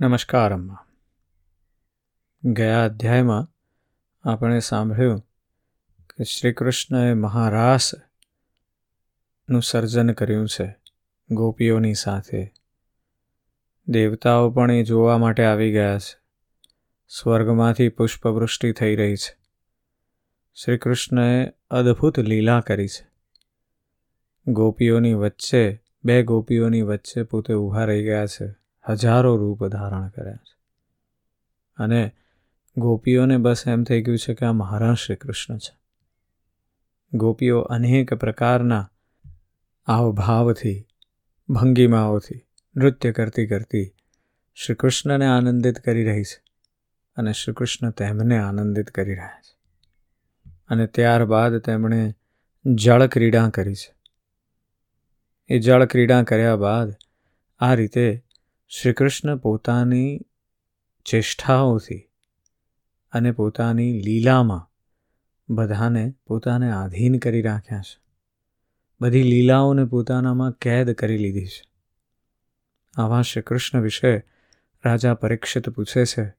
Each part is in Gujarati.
નમસ્કાર અમ્મા ગયા અધ્યાયમાં આપણે સાંભળ્યું કે શ્રી કૃષ્ણએ મહારાસનું સર્જન કર્યું છે ગોપીઓની સાથે. દેવતાઓ પણ એ જોવા માટે આવી ગયા છે. સ્વર્ગમાંથી પુષ્પવૃષ્ટિ થઈ રહી છે. શ્રી કૃષ્ણએ અદ્ભુત લીલા કરી છે. ગોપીઓની વચ્ચે, બે ગોપીઓની વચ્ચે પોતે ઊભા રહી ગયા છે. હજારો રૂપ ધારણ કર્યા છે. અને ગોપીઓને બસ એમ થઈ ગયું છે કે આ મહારાજ શ્રી કૃષ્ણ છે. ગોપીઓ અનેક પ્રકારના આવભાવથી ભંગીમાઓથી, નૃત્ય કરતી કરતી શ્રી કૃષ્ણને આનંદિત કરી રહી છે અને શ્રી કૃષ્ણ તેમને આનંદિત કરી રહ્યા છે. અને ત્યારબાદ તેમણે જળ ક્રીડા કરી છે. એ જળ ક્રીડા કર્યા બાદ આ રીતે શ્રી કૃષ્ણ પોતાની ચેષ્ટાઓથી અને પોતાની લીલામાં બધાને પોતાને આધીન કરી રાખ્યા છે. બધી લીલાઓને પોતાનામાં કેદ કરી લીધી છે. આવા શ્રી કૃષ્ણ વિશે રાજા પરીક્ષિત પૂછે છે,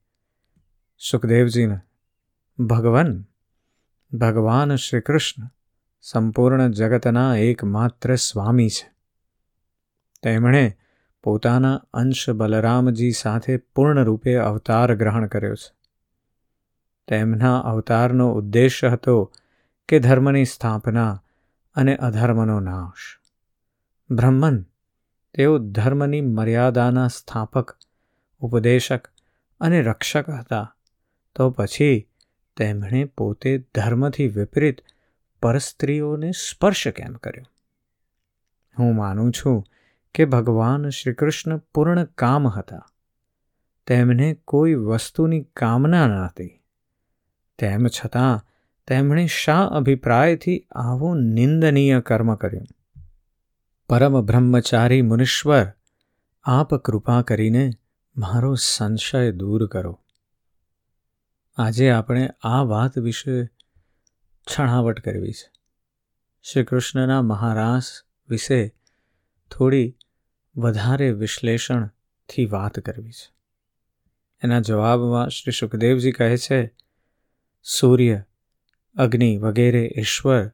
સુખદેવજીને, ભગવાન ભગવાન શ્રી કૃષ્ણ સંપૂર્ણ જગતના એકમાત્ર સ્વામી છે. તેમણે પોતાના અંશ બલરામજી સાથે પૂર્ણરૂપે અવતાર ગ્રહણ કર્યો છે. તેમના અવતારનો ઉદ્દેશ હતો કે ધર્મની સ્થાપના અને અધર્મનો નાશ. બ્રહ્મન, તેઓ ધર્મની મર્યાદાના સ્થાપક, ઉપદેશક અને રક્ષક હતા. તો પછી તેમણે પોતે ધર્મથી વિપરીત પરસ્ત્રીઓને સ્પર્શ કેમ કર્યો? હું માનું છું કે ભગવાન શ્રીકૃષ્ણ પૂર્ણ કામ હતા. તેમને કોઈ વસ્તુની કામના નહોતી. તેમ છતાં તેમણે શા અભિપ્રાયથી આવું નિંદનીય કર્મ કર્યું? પરમ બ્રહ્મચારી મુનીશ્વર, આપ કૃપા કરીને મારો સંશય દૂર કરો. આજે આપણે આ વાત વિશે છણાવટ કરવી છે. શ્રી મહારાસ વિશે થોડી વધારે વિશ્લેષણથી વાત કરવી છે. એના જવાબમાં શ્રી સુખદેવજી કહે છે, સૂર્ય, અગ્નિ વગેરે ઈશ્વર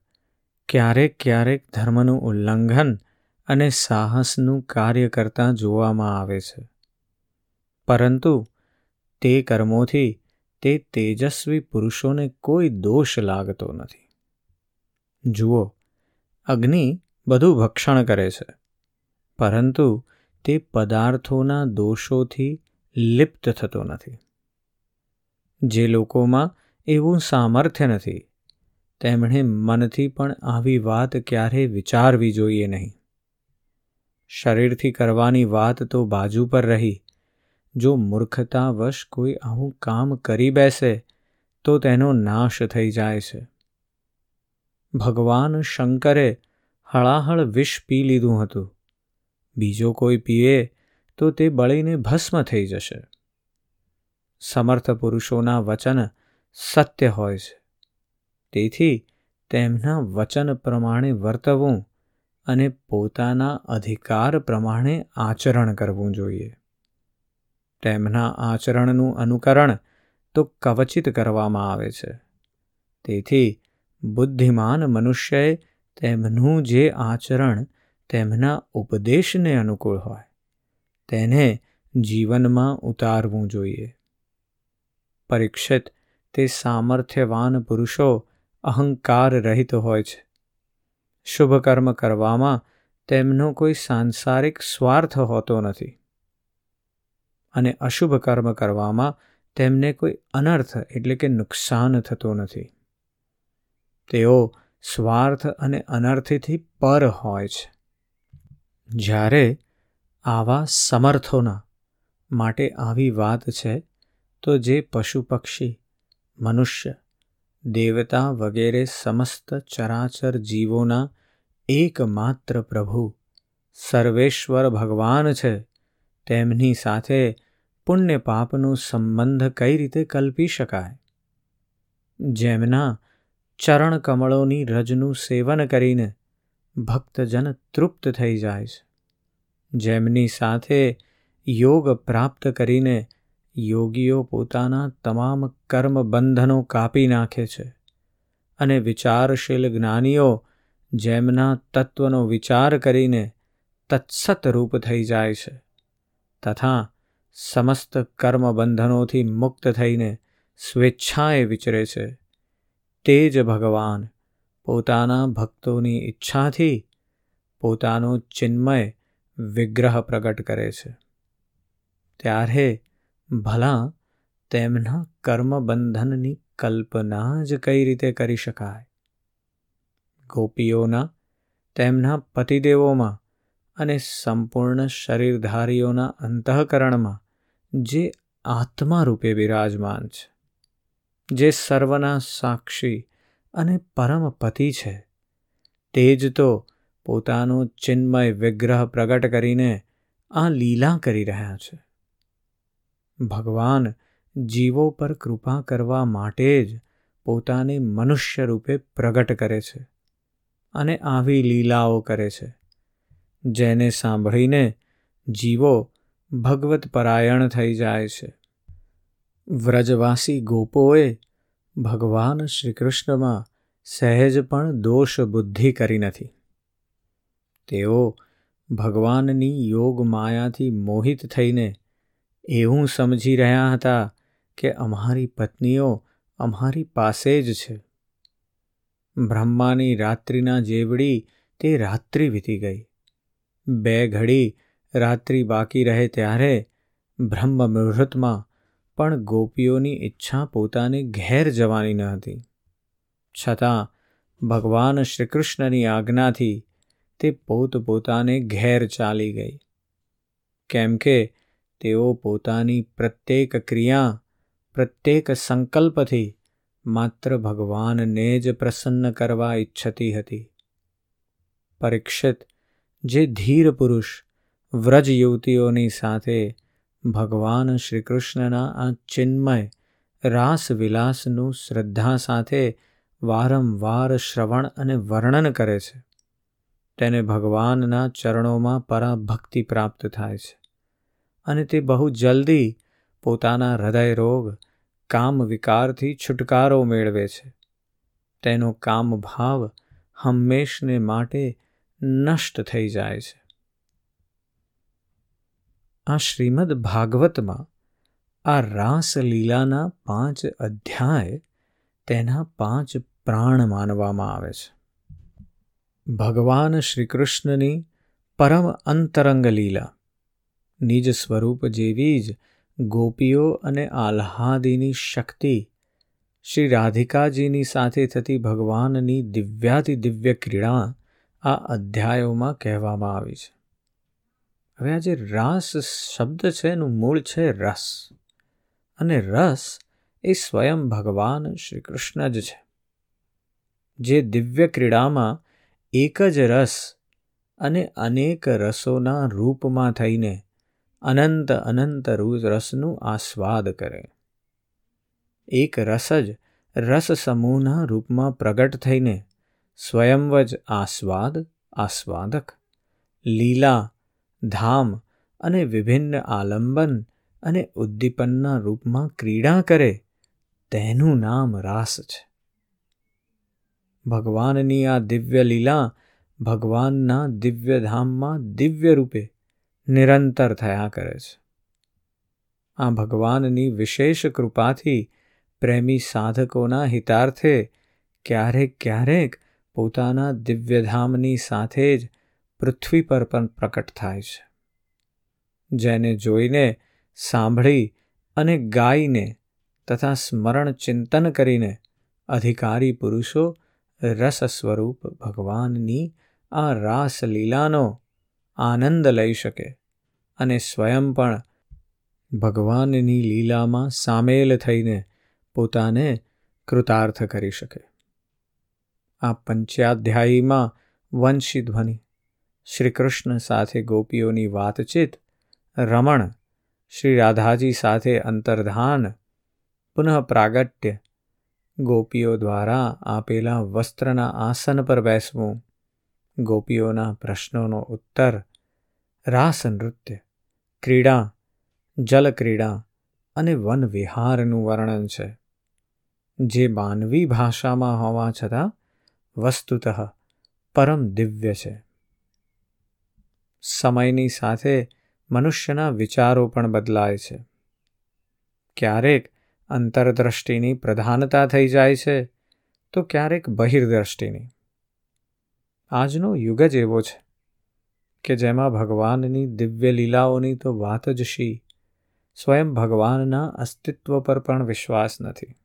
ક્યારેક ક્યારેક ધર્મનું ઉલ્લંઘન અને સાહસનું કાર્ય કરતા જોવામાં આવે છે. પરંતુ તે કર્મોથી તે તેજસ્વી પુરુષોને કોઈ દોષ લાગતો નથી. જુઓ, અગ્નિ બધું ભક્ષણ કરે છે. પરંતુ તે પદાર્થોના દોષોથી લિપ્ત થતો નથી. જે લોકોમાં એવું સામર્થ્ય નથી, તેમણે મનથી પણ આવી વાત ક્યારેય વિચારવી જોઈએ નહીં. શરીરથી કરવાની વાત તો બાજુ પર રહી. જો મૂર્ખતાવશ કોઈ આવું કામ કરી બેસે, તો તેનો નાશ થઈ જાય છે. ભગવાન શંકરે હળાહળ વિષ પી લીધું હતું. બીજો કોઈ પીએ તો તે બળીને ભસ્મ થઈ જશે. સમર્થ પુરુષોના વચન સત્ય હોય છે. તેથી તેમના વચન પ્રમાણે વર્તવું અને પોતાના અધિકાર પ્રમાણે આચરણ કરવું જોઈએ. તેમના આચરણનું અનુકરણ તો કવચિત કરવામાં આવે છે. તેથી બુદ્ધિમાન મનુષ્યએ તેમનું જે આચરણ તેમના ઉપદેશને અનુકૂળ હોય. તેને જીવનમાં ઉતારવું જોઈએ. પરીક્ષિત તે સામર્થ્યવાન પુરુષો અહંકાર રહિત હોય છે. શુભ કર્મ કરવામાં તેમનો કોઈ સાંસારિક સ્વાર્થ હોતો નથી. અને અશુભ કર્મ કરવામાં તેમને કોઈ અનર્થ એટલે કે નુકસાન થતું નથી. તેઓ સ્વાર્થ અને અનર્થથી પર હોય છે. જ્યારે આવા સમર્થોના માટે આવી વાત છે, તો જે પશુ પક્ષી, મનુષ્ય, દેવતા વગેરે સમસ્ત ચરાચર જીવોના એકમાત્ર પ્રભુ, સર્વેશ્વર ભગવાન છે, તેમની સાથે પુણ્ય પાપનો સંબંધ કઈ રીતે કલ્પી શકાય? જેમના ચરણ કમળોની રજનું સેવન કરીને ભક્તજન તૃપ્ત થઈ જાય છે. જેમની સાથે યોગ પ્રાપ્ત કરીને યોગીઓ પોતાના તમામ કર્મ બંધનો કાપી નાખે છે અને વિચારશીલ જ્ઞાનીઓ જેમના તત્વનો વિચાર કરીને તત્સત રૂપ થઈ જાય છે તથા સમસ્ત કર્મ બંધનોથી મુક્ત થઈને સ્વેચ્છાએ વિચરે છે. તે જ ભગવાન પોતાના ભક્તોની ઈચ્છાથી પોતાનો ચિન્મય વિગ્રહ પ્રગટ કરે છે. ત્યારે ભલા તેમના કર્મબંધનની કલ્પના જ કઈ રીતે કરી શકાય? ગોપીઓના, તેમના પતિદેવોમાં અને સંપૂર્ણ શરીરધારીઓના અંતઃકરણમાં જે આત્મા રૂપે બિરાજમાન છે, જે સર્વના સાક્ષી અને પરમ પતિ છે. તે જ તો પોતાનો ચિન્મય વિગ્રહ પ્રગટ કરીને આ લીલા કરી રહ્યા છે. ભગવાન જીવો પર કૃપા કરવા માટે જ પોતાને મનુષ્ય રૂપે પ્રગટ કરે છે અને આવી લીલાઓ કરે છે. જેને સાંભળીને જીવો ભગવત પરાયણ થઈ જાય છે. વ્રજવાસી ગોપોએ ભગવાન શ્રીકૃષ્ણમાં સહેજ પણ દોષ બુદ્ધિ કરી નથી. તેઓ ભગવાનની યોગ માયાથી મોહિત થઈને એવું સમજી રહ્યા હતા કે અમારી પત્નીઓ અમારી પાસે જ છે. બ્રહ્માની રાત્રિના જેવડી તે રાત્રિ વીતી ગઈ. બે ઘડી રાત્રિ બાકી રહે ત્યારે બ્રહ્મ મુહૂર્તમાં પણ ગોપીઓની ઈચ્છા પોતાને ઘેર જવાની ન હતી. છતાં ભગવાન શ્રીકૃષ્ણની આજ્ઞાથી તે પોતપોતાને ઘેર ચાલી ગઈ. કેમ કે તેઓ પોતાની પ્રત્યેક ક્રિયા, પ્રત્યેક સંકલ્પથી માત્ર ભગવાનને જ પ્રસન્ન કરવા ઈચ્છતી હતી. પરીક્ષિત જે ધીર પુરુષ વ્રજ યુવતીઓની સાથે ભગવાન શ્રીકૃષ્ણના આ ચિન્મય રાસવિલાસનું શ્રદ્ધા સાથે વારંવાર શ્રવણ અને વર્ણન કરે છે. તેને ભગવાનના ચરણોમાં પરાભક્તિ પ્રાપ્ત થાય છે અને તે બહુ જલ્દી પોતાના હૃદય રોગ, કામ વિકારથી છુટકારો મેળવે છે. તેનો કામ ભાવ હંમેશને માટે નષ્ટ થઈ જાય છે. આ શ્રીમદ ભાગવતમાં આ રાસલીલાના પાંચ અધ્યાય તેના પાંચ પ્રાણ માનવામાં આવે છે. ભગવાન શ્રીકૃષ્ણની પરમ અંતરંગ લીલા, નિજ સ્વરૂપ જેવી જ ગોપીઓ અને આહ્લાદીની શક્તિ શ્રી રાધિકાજીની સાથે થતી ભગવાનની દિવ્યાતિ દિવ્ય ક્રીડા આ અધ્યાયોમાં કહેવામાં આવી છે. હવે આ જે રાસ શબ્દ છે, એનું મૂળ છે રસ. અને રસ એ સ્વયં ભગવાન શ્રી કૃષ્ણ જ છે. જે દિવ્ય ક્રીડામાં એક જ રસ અને અનેક રસોના રૂપમાં થઈને અનંત અનંત રસનું આસ્વાદ કરે. એક રસ જ રસ સમૂહના રૂપમાં પ્રગટ થઈને સ્વયંવ જ આસ્વાદ, આસ્વાદક, લીલા ધામ અને વિભિન્ન આલંબન અને ઉદ્દીપનના રૂપમાં ક્રીડા કરે, તેનું નામ રાસ છે. ભગવાનની આ દિવ્ય લીલા ભગવાનના દિવ્ય ધામમાં દિવ્ય રૂપે નિરંતર થયા કરે છે. આ ભગવાનની વિશેષ કૃપાથી પ્રેમી સાધકોના હિતાર્થે ક્યારેક ક્યારેક પોતાના દિવ્યધામની સાથે જ પૃથ્વી પર પણ પ્રકટ થાય છે. જેને જોઈને સાંભળી અને ગાઈને તથા સ્મરણ ચિંતન કરીને અધિકારી પુરુષો રસ સ્વરૂપ ભગવાનની આ રાસલીલાનો આનંદ લઈ શકે અને સ્વયં પણ ભગવાનની લીલામાં સામેલ થઈને પોતાને કૃતાર્થ કરી શકે. આ પંચાધ્યાયીમાં વંશી શ્રી કૃષ્ણ સાથે ગોપીઓની વાતચીત, રમણ, શ્રી રાધાજી સાથે અંતર્ધાન, પુનઃ પ્રાગટ્ય, ગોપીઓ દ્વારા આપેલા વસ્ત્રના આસન પર બેસવું, ગોપીઓના પ્રશ્નોનો ઉત્તર, રાસ નૃત્ય, ક્રીડા જલક્રીડા અને વન વિહારનું વર્ણન છે. જે માનવી ભાષામાં હોવા છતાં વસ્તુતઃ પરમ દિવ્ય છે. સમયની સાથે મનુષ્યના વિચારો પણ બદલાય છે. ક્યારેક અંતરદ્રષ્ટિની પ્રધાનતા થઈ જાય છે, તો ક્યારેક બહિર્દ્રષ્ટિની. આજનો યુગ જ એવો છે કે જેમાં ભગવાનની દિવ્ય લીલાઓની તો વાત જ શી, સ્વયં ભગવાનના અસ્તિત્વ પર પણ વિશ્વાસ નથી.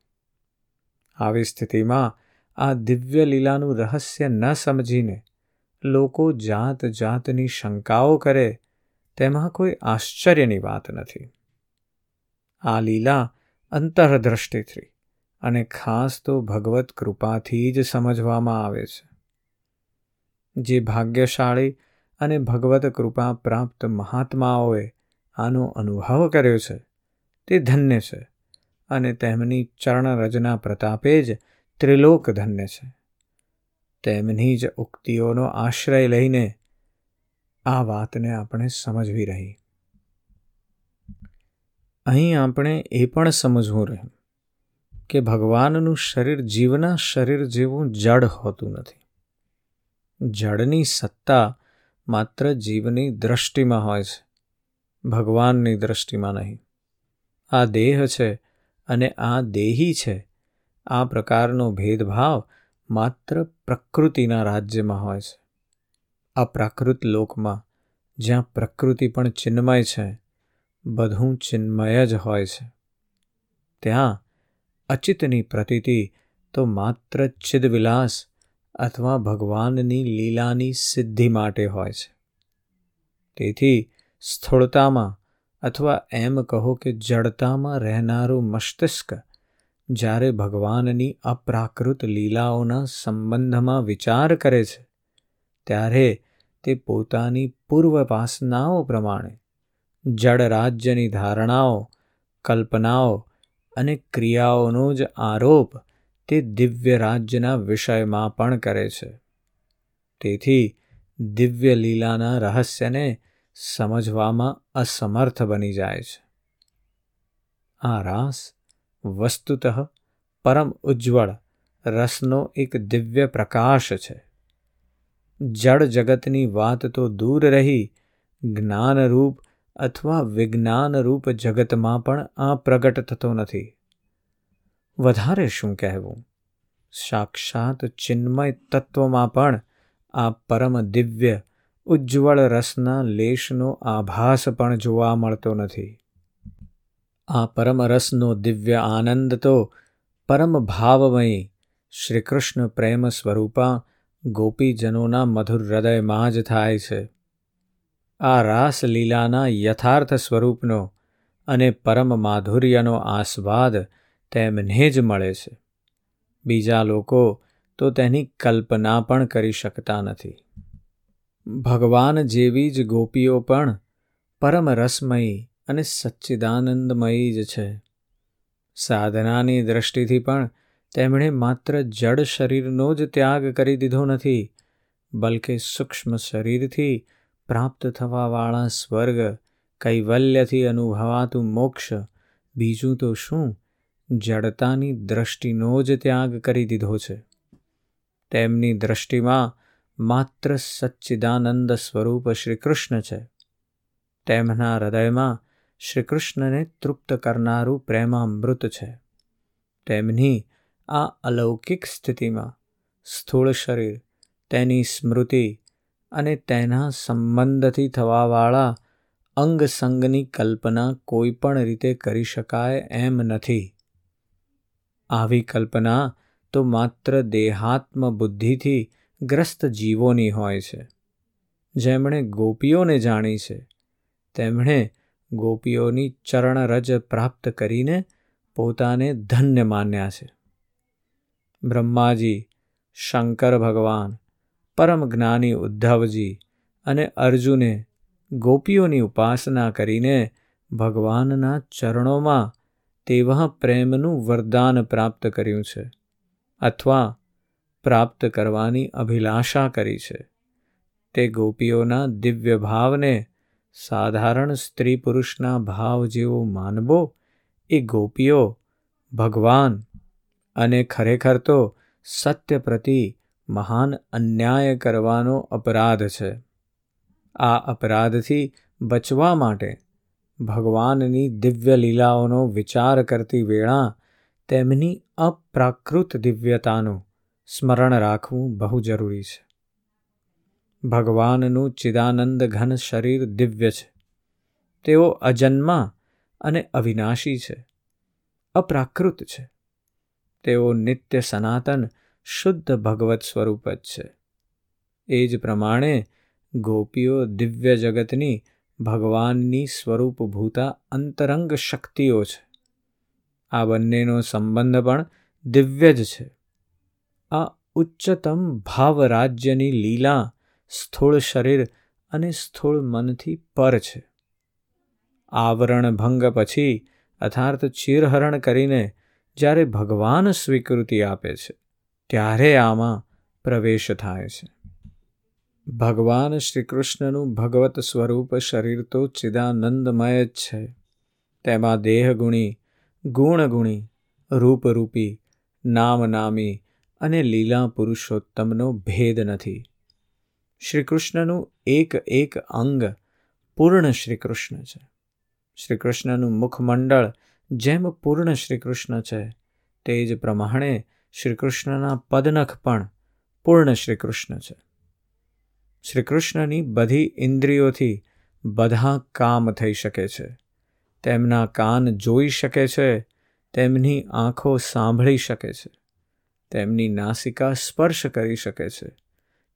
આવી સ્થિતિમાં આ દિવ્ય લીલાનું રહસ્ય ન સમજીને લોકો જાત જાતની શંકાઓ કરે, તેમાં કોઈ આશ્ચર્યની વાત નથી. આ લીલા અંતરદ્રષ્ટિથી અને ખાસ તો ભગવત કૃપાથી જ સમજવામાં આવે છે. જે ભાગ્યશાળી અને ભગવત કૃપા પ્રાપ્ત મહાત્માઓએ આનો અનુભવ કર્યો છે, તે ધન્ય છે અને તેમની ચરણ રચના પ્રતાપે જ ત્રિલોક ધન્ય છે. તેમની જ ઉક્તિઓનો આશ્રય લઈને આ વાતને આપણે સમજવી રહી. અહીં આપણે એ પણ સમજવું રહ્યું કે ભગવાનનું શરીર જીવના શરીર જેવું જડ હોતું નથી. જડની સત્તા માત્ર જીવની દ્રષ્ટિમાં હોય છે, ભગવાનની દ્રષ્ટિમાં નહીં. આ દેહ છે અને આ દેહી છે. આ પ્રકારનો ભેદભાવ માત્ર પ્રકૃતિના રાજ્યમાં હોય છે. આ પ્રાકૃત લોકમાં જ્યાં પ્રકૃતિ પણ ચિન્મય છે, બધું ચિન્મય જ હોય છે. ત્યાં અચિતની પ્રતીતિ તો માત્ર ચિદવિલાસ અથવા ભગવાનની લીલાની સિદ્ધિ માટે હોય છે. તેથી સ્થૂળતામાં અથવા એમ કહો કે જડતામાં રહેનારું મસ્તિષ્ક જ્યારે ભગવાનની અપ્રાકૃત લીલાઓના સંબંધમાં વિચાર કરે છે, ત્યારે તે પોતાની પૂર્વ વાસનાઓ પ્રમાણે જડ રાજ્યની ધારણાઓ, કલ્પનાઓ અને ક્રિયાઓનો જ આરોપ તે દિવ્ય રાજ્યના વિષયમાં પણ કરે છે. તેથી દિવ્ય લીલાના રહસ્યને સમજવામાં અસમર્થ બની જાય છે. આ રાસ વસ્તુતઃ પરમ ઉજ્જવળ રસનો એક દિવ્ય પ્રકાશ છે જળ જગતની વાત તો દૂર રહી જ્ઞાનરૂપ અથવા વિજ્ઞાનરૂપ જગતમાં પણ આ પ્રગટ થતો નથી વધારે શું કહેવું સાક્ષાત ચિન્મય તત્વમાં પણ આ પરમ દિવ્ય ઉજ્જવળ રસના લેશનો આભાસ પણ જોવા મળતો નથી આ પરમ રસનો દિવ્ય આનંદ તો પરમ ભાવમયી શ્રીકૃષ્ણ પ્રેમ સ્વરૂપા ગોપીજનોના મધુર હૃદયમાં જ થાય છે. આ રાસલીલાના યથાર્થ સ્વરૂપનો અને પરમ માધુર્યનો આસ્વાદ તેમને જ મળે છે. બીજા લોકો તો તેની કલ્પના પણ કરી શકતા નથી. ભગવાન જેવી જ ગોપીઓ પણ પરમ રસમયી અને સચ્ચિદાનંદમયી જ છે. સાધનાની દ્રષ્ટિથી પણ તેમણે માત્ર જડ શરીરનો જ ત્યાગ કરી દીધો નથી, બલકે સૂક્ષ્મ શરીરથી પ્રાપ્ત થવાવાળા સ્વર્ગ, કૈવલ્યથી અનુભવાતું મોક્ષ, બીજું તો શું? જડતાની દ્રષ્ટિનો જ ત્યાગ કરી દીધો છે. તેમની દ્રષ્ટિમાં માત્ર સચ્ચિદાનંદ સ્વરૂપ શ્રીકૃષ્ણ છે. તેમના હૃદયમાં શ્રીકૃષ્ણને તૃપ્ત કરનારું પ્રેમામૃત છે. તેમની આ અલૌકિક સ્થિતિમાં સ્થૂળ શરીર, તેની સ્મૃતિ અને તેના સંબંધથી થવાવાળા અંગસંગની કલ્પના કોઈ પણ રીતે કરી શકાય એમ નથી. આવી કલ્પના તો માત્ર દેહાત્મ બુદ્ધિથી ગ્રસ્ત જીવોની હોય છે. જેમણે ગોપીઓને જાણી છે, તેમણે ગોપીઓની ચરણરજ પ્રાપ્ત કરીને પોતાને ધન્ય માન્યા છે. બ્રહ્માજી, શંકર ભગવાન, પરમ જ્ઞાની ઉદ્ધવજી અને અર્જુને ગોપીઓની ઉપાસના કરીને ભગવાનના ચરણોમાં તેવા પ્રેમનું વરદાન પ્રાપ્ત કર્યું છે અથવા પ્રાપ્ત કરવાની અભિલાષા કરી છે. તે ગોપીઓના દિવ્ય ભાવને સાધારણ સ્ત્રી પુરુષના ભાવ જેવો માનવો એ ગોપીઓ, ભગવાન અને ખરેખર તો સત્ય પ્રતિ મહાન અન્યાય કરવાનો અપરાધ છે. આ અપરાધથી બચવા માટે ભગવાનની દિવ્ય લીલાઓનો વિચાર કરતી વેળા તેમની અપ્રાકૃત દિવ્યતાનું સ્મરણ રાખવું બહુ જરૂરી છે. ભગવાનનું ચિદાનંદ ઘન શરીર દિવ્ય છે. તેઓ અજન્મા અને અવિનાશી છે. અપ્રાકૃત છે. તેઓ નિત્ય સનાતન, શુદ્ધ ભગવત સ્વરૂપ જ છે. એ જ પ્રમાણે ગોપીઓ દિવ્ય જગતની ભગવાનની સ્વરૂપભૂતા અંતરંગ શક્તિઓ છે. આ બંનેનો સંબંધ પણ દિવ્ય જ છે. આ ઉચ્ચતમ ભાવ રાજ્યની લીલા સ્થૂળ શરીર અને સ્થૂળ મનથી પર છે. આવરણ ભંગ પછી અર્થાર્થ ચીરહરણ કરીને જ્યારે ભગવાન સ્વીકૃતિ આપે છે, ત્યારે આમાં પ્રવેશ થાય છે. ભગવાન શ્રી કૃષ્ણનું ભગવત સ્વરૂપ શરીર તો ચિદાનંદમય જ છે. તેમાં દેહગુણી, ગુણગુણી, રૂપરૂપી, નામનામી અને લીલા પુરુષોત્તમનો ભેદ નથી. શ્રીકૃષ્ણનું એક એક અંગ પૂર્ણ શ્રીકૃષ્ણ છે. શ્રીકૃષ્ણનું મુખમંડળ જેમ પૂર્ણ શ્રીકૃષ્ણ છે, તે જ પ્રમાણે શ્રીકૃષ્ણના પદનખ પણ પૂર્ણ શ્રીકૃષ્ણ છે. શ્રીકૃષ્ણની બધી ઇન્દ્રિયોથી બધા કામ થઈ શકે છે. તેમના કાન જોઈ શકે છે, તેમની આંખો સાંભળી શકે છે, તેમની નાસિકા સ્પર્શ કરી શકે છે.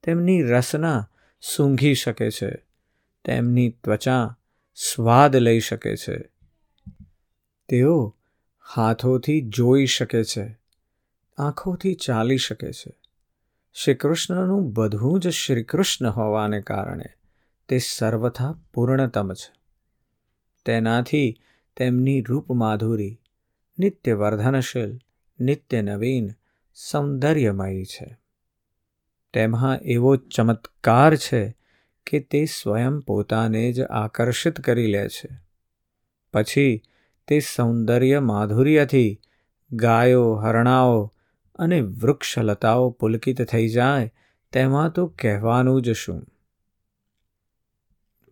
તેમની રસના સૂંઘી શકે છે, તેમની ત્વચા સ્વાદ લઈ શકે છે. તેઓ હાથોથી જોઈ શકે છે, આંખોથી ચાલી શકે છે. શ્રી કૃષ્ણનું બધું જ શ્રી કૃષ્ણ હોવાને કારણે તે સર્વથા પૂર્ણતમ છે. તેનાથી તેમની રૂપમાધુરી નિત્ય વર્ધનશીલ નિત્ય નવીન સૌંદર્યમયી છે. તેમાં એવો ચમત્કાર છે કે તે સ્વયં પોતાને જ આકર્ષિત કરી લે છે. પછી તે સૌંદર્ય માધુર્યથી ગાયો, હરણાઓ અને વૃક્ષલતાઓ પુલકિત થઈ જાય તેમાં તો કહેવાનું જ શું?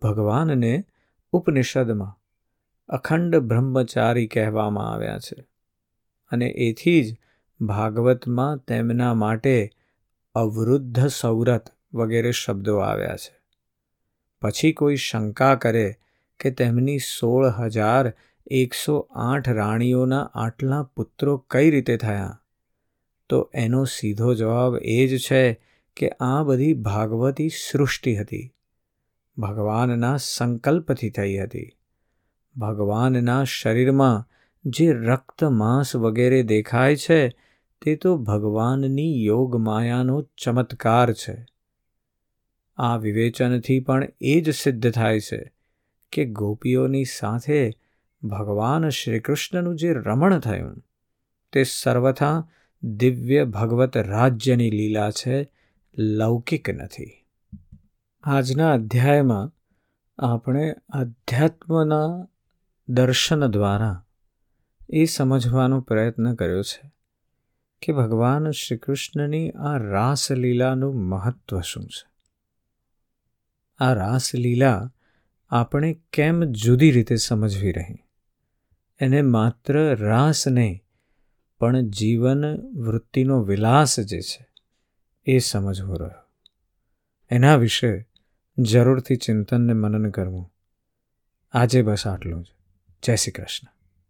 ભગવાનને ઉપનિષદમાં અખંડ બ્રહ્મચારી કહેવામાં આવ્યા છે અને એથી જ ભાગવતમાં તેમના માટે અવરુદ્ધ સૌરત વગેરે શબ્દો આવ્યા છે. પછી કોઈ શંકા કરે કે તેમની સોળ હજાર એકસો આઠ રાણીઓના આટલા પુત્રો કઈ રીતે થયા? તો એનો સીધો જવાબ એ જ છે કે આ બધી ભાગવતી સૃષ્ટિ હતી. ભગવાનના સંકલ્પથી થઈ હતી. ભગવાનના શરીરમાં જે રક્ત માંસ વગેરે દેખાય છે તે તો ભગવાનની યોગ માયાનો ચમત્કાર છે. આ વિવેચનથી પણ એ જ સિદ્ધ થાય છે કે ગોપીઓની સાથે ભગવાન શ્રીકૃષ્ણનું જે રમણ થયું, તે સર્વથા દિવ્ય ભગવત રાજ્યની લીલા છે, લૌકિક નથી. આજના અધ્યાયમાં આપણે અધ્યાત્મના દર્શન દ્વારા એ સમજવાનો પ્રયત્ન કર્યો છે. કે ભગવાન શ્રી કૃષ્ણની આ રાસલીલાનું મહત્વ શું છે? આ રાસલીલા આપણે કેમ જુદી રીતે સમજવી રહી? એને માત્ર રાસ નહીં, પણ જીવન વૃત્તિનો વિલાસ જે છે, એ સમજવો રહ્યો. એના વિશે જરૂરથી ચિંતનને મનન કરવું. આજે બસ આટલું જ. જય શ્રી કૃષ્ણ.